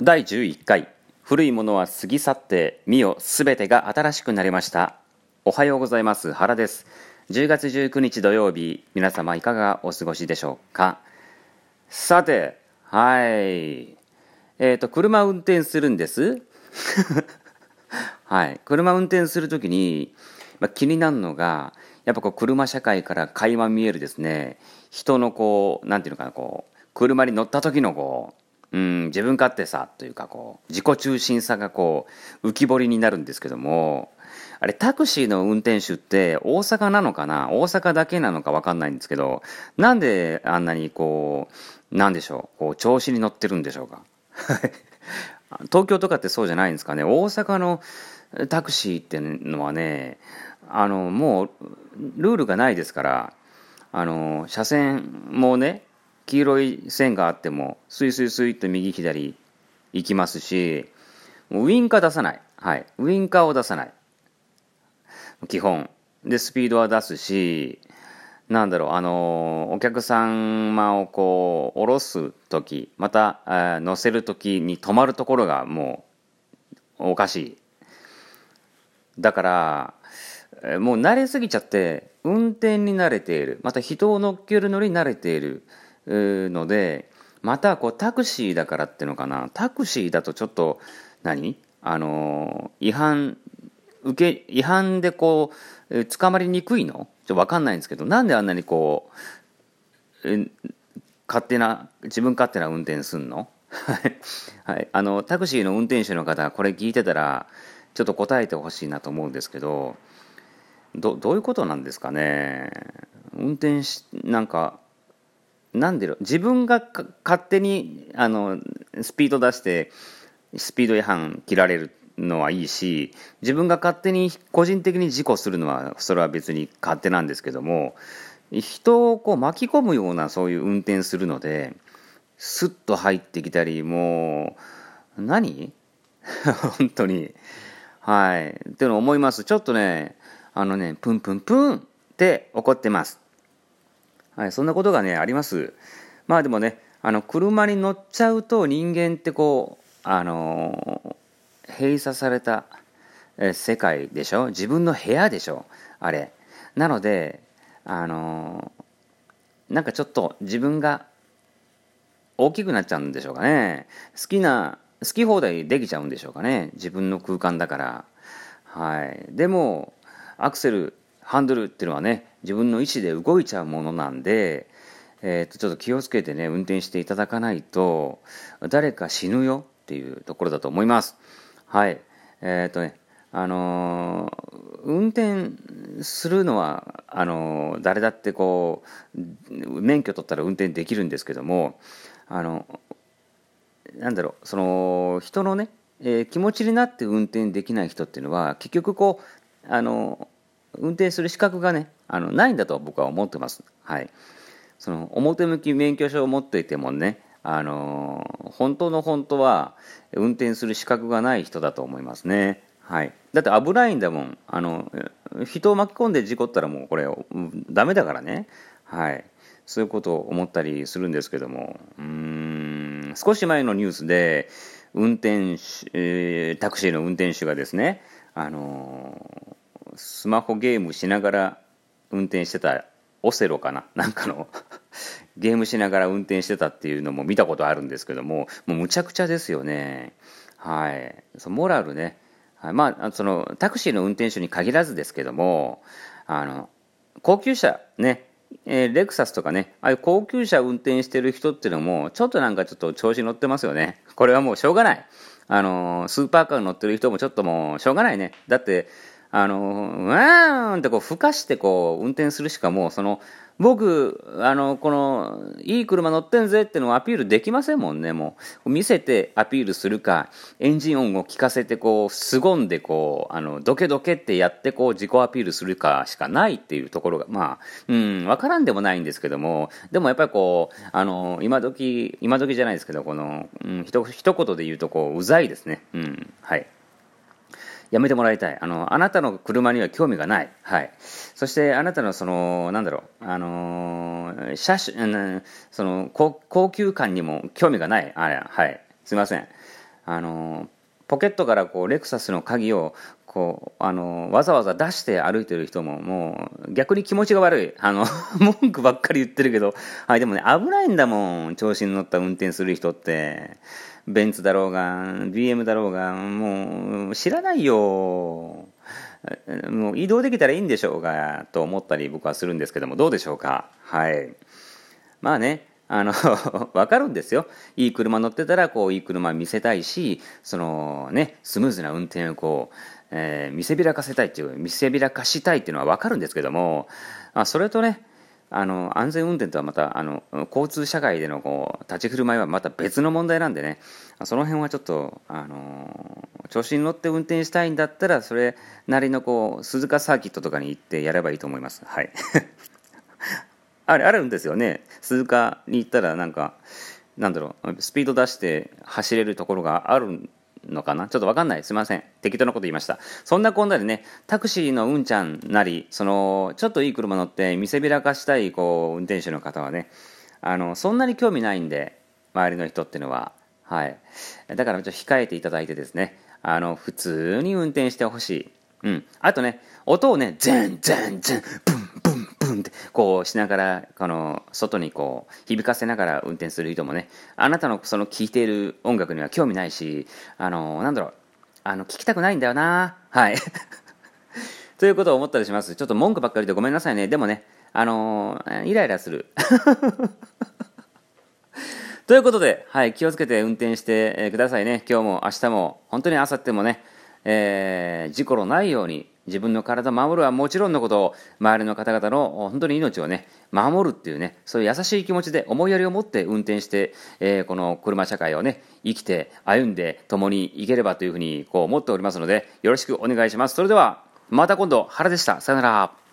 第11回古いものは過ぎ去って見よすべてが新しくなりました。おはようございます。原です。10月19日土曜日皆様いかがお過ごしでしょうか。さてはい。えっ、と車運転するんです。はい。車運転するときに、まあ、気になるのがやっぱこう車社会から垣間見えるですね。人のこうなんていうのかなこう車に乗った時のこう、うん、自分勝手さというかこう自己中心さがこう浮き彫りになるんですけどもあれタクシーの運転手って大阪なのかな？大阪だけなのか分かんないんですけどなんであんなにこうなんでしょうこう調子に乗ってるんでしょうか？東京とかってそうじゃないんですかね？大阪のタクシーってのはねあのもうルールがないですからあの車線もね黄色い線があってもスイスイスイと右左行きますしもうウインカー出さない、はい、ウインカーを出さない。基本。でスピードは出すしなんだろうあのお客様をこう降ろす時また乗せる時に止まるところがもうおかしい。だからもう慣れすぎちゃって運転に慣れている。また人を乗っけるのに慣れている。のでまたこうタクシーだからっていうのかな。タクシーだとちょっと何？あの違反受け違反でこう捕まりにくいの？ちょ分かんないんですけど。なんであんなにこう勝手な自分勝手な運転すんの？はい、あのタクシーの運転手の方これ聞いてたらちょっと答えてほしいなと思うんですけどどどういうことなんですかね？運転しなんかなんでろ自分が勝手にあのスピード出してスピード違反切られるのはいいし自分が勝手に個人的に事故するのはそれは別に勝手なんですけども人をこう巻き込むようなそういう運転するのでスッと入ってきたりもう何？本当に。はい。っていうのを思います。ちょっとねあのねプンプンプンって怒ってます。はい、そんなことがねあります。まあでもねあの車に乗っちゃうと人間ってこうあの閉鎖された世界でしょ？自分の部屋でしょ？あれ。なのであのなんかちょっと自分が大きくなっちゃうんでしょうかね。好きな好き放題できちゃうんでしょうかね。自分の空間だから。はい。でもアクセルハンドルっていうのはね自分の意思で動いちゃうものなんで、えー、とちょっと気をつけてね運転していただかないと誰か死ぬよっていうところだと思います。はい。えっ、とねあのー、運転するのはあのー、誰だってこう免許取ったら運転できるんですけどもあのなんだろうその人のね、えー、気持ちになって運転できない人っていうのは結局こうあの運転する資格がねあのないんだと僕は思ってます。はい、その表向き免許証を持っていてもねあの本当の本当は運転する資格がない人だと思いますね。はい、だって危ないんだもん。あの人を巻き込んで事故ったらもうこれダメだからね、はい、そういうことを思ったりするんですけども。うん。少し前のニュースで運転、えー、タクシーの運転手がですねあのスマホゲームしながら運転してたオセロかな？なんかの。ゲームしながら運転してたっていうのも見たことあるんですけどももうむちゃくちゃですよね。はい。そモラルね、はい、まあそのタクシーの運転手に限らずですけどもあの高級車ね。えー、レクサスとかね、ああいう高級車運転してる人っていうのも、ちょっとなんかちょっと調子乗ってますよね。これはもうしょうがない。あのー、スーパーカー乗ってる人もちょっともうしょうがないね。だって、あの、うわーんってこう、ふかしてこう、運転するしかもう、その、僕、あの、この、いい車乗ってんぜってのをアピールできませんもんね、もう。見せてアピールするか、エンジン音を聞かせて、こう、凄んで、こう、あの、ドケドケってやって、こう、自己アピールするかしかないっていうところが、まあ、うん、わからんでもないんですけども、でもやっぱりこう、あの、今時、今時じゃないですけど、この、うん、ひと、一言で言うと、こう、うざいですね。うん、はい。やめてもらいたい。あの、あなたの車には興味がない。はい。そして、あなたのその、なんだろう、あのー、車種、その高、高級感にも興味がない。あれ、はい。すいません。あのポケットからこうレクサスの鍵をこうあのわざわざ出して歩いてる人ももう逆に気持ちが悪い。あの 文句ばっかり言ってるけど、はい、でもね危ないんだもん調子に乗った運転する人って。ベンツだろうが BM だろうがもう知らないよ。もう移動できたらいいんでしょうがと思ったり僕はするんですけども。どうでしょうか？はい。まあねあの 分かるんですよ。いい車乗ってたらこういい車見せたいしそのねスムーズな運転をこう、えー、見せびらかせたいっていう見せびらかしたいっていうのは分かるんですけどもあそれとねあの安全運転とはまたあの交通社会でのこう立ち振る舞いはまた別の問題なんでねその辺はちょっとあの調子に乗って運転したいんだったらそれなりのこう鈴鹿サーキットとかに行ってやればいいと思います。はい。あれあるんですよね。鈴鹿に行ったらなんかなんだろうスピード出して走れるところがあるのかな？ちょっとわかんない。すいません。適当なこと言いました。そんなこんなでね、タクシーのうんちゃんなり、その、ちょっといい車乗って見せびらかしたい、こう、運転手の方はね、あの、そんなに興味ないんで、周りの人っていうのは、はい。だからちょっと控えていただいてですね、あの、普通に運転してほしい。うん。あとね、音をね、ゼンゼンゼン、ブってこうしながらこの外にこう響かせながら運転する人もねあなたのその聴いている音楽には興味ないしあのなんだろうあの聞きたくないんだよな。はい。ということを思ったりします。ちょっと文句ばっかりでごめんなさいね。でもねあのイライラする。ということで、はい、気をつけて運転してくださいね。今日も明日も本当に明後日もね、えー、事故のないように自分の体を守るはもちろんのことを周りの方々の本当に命をね守るっていうねそういう優しい気持ちで思いやりを持って運転して、えー、この車社会をね生きて歩んで共にいければというふうにこう思っておりますのでよろしくお願いします。それではまた今度原でした。さよなら。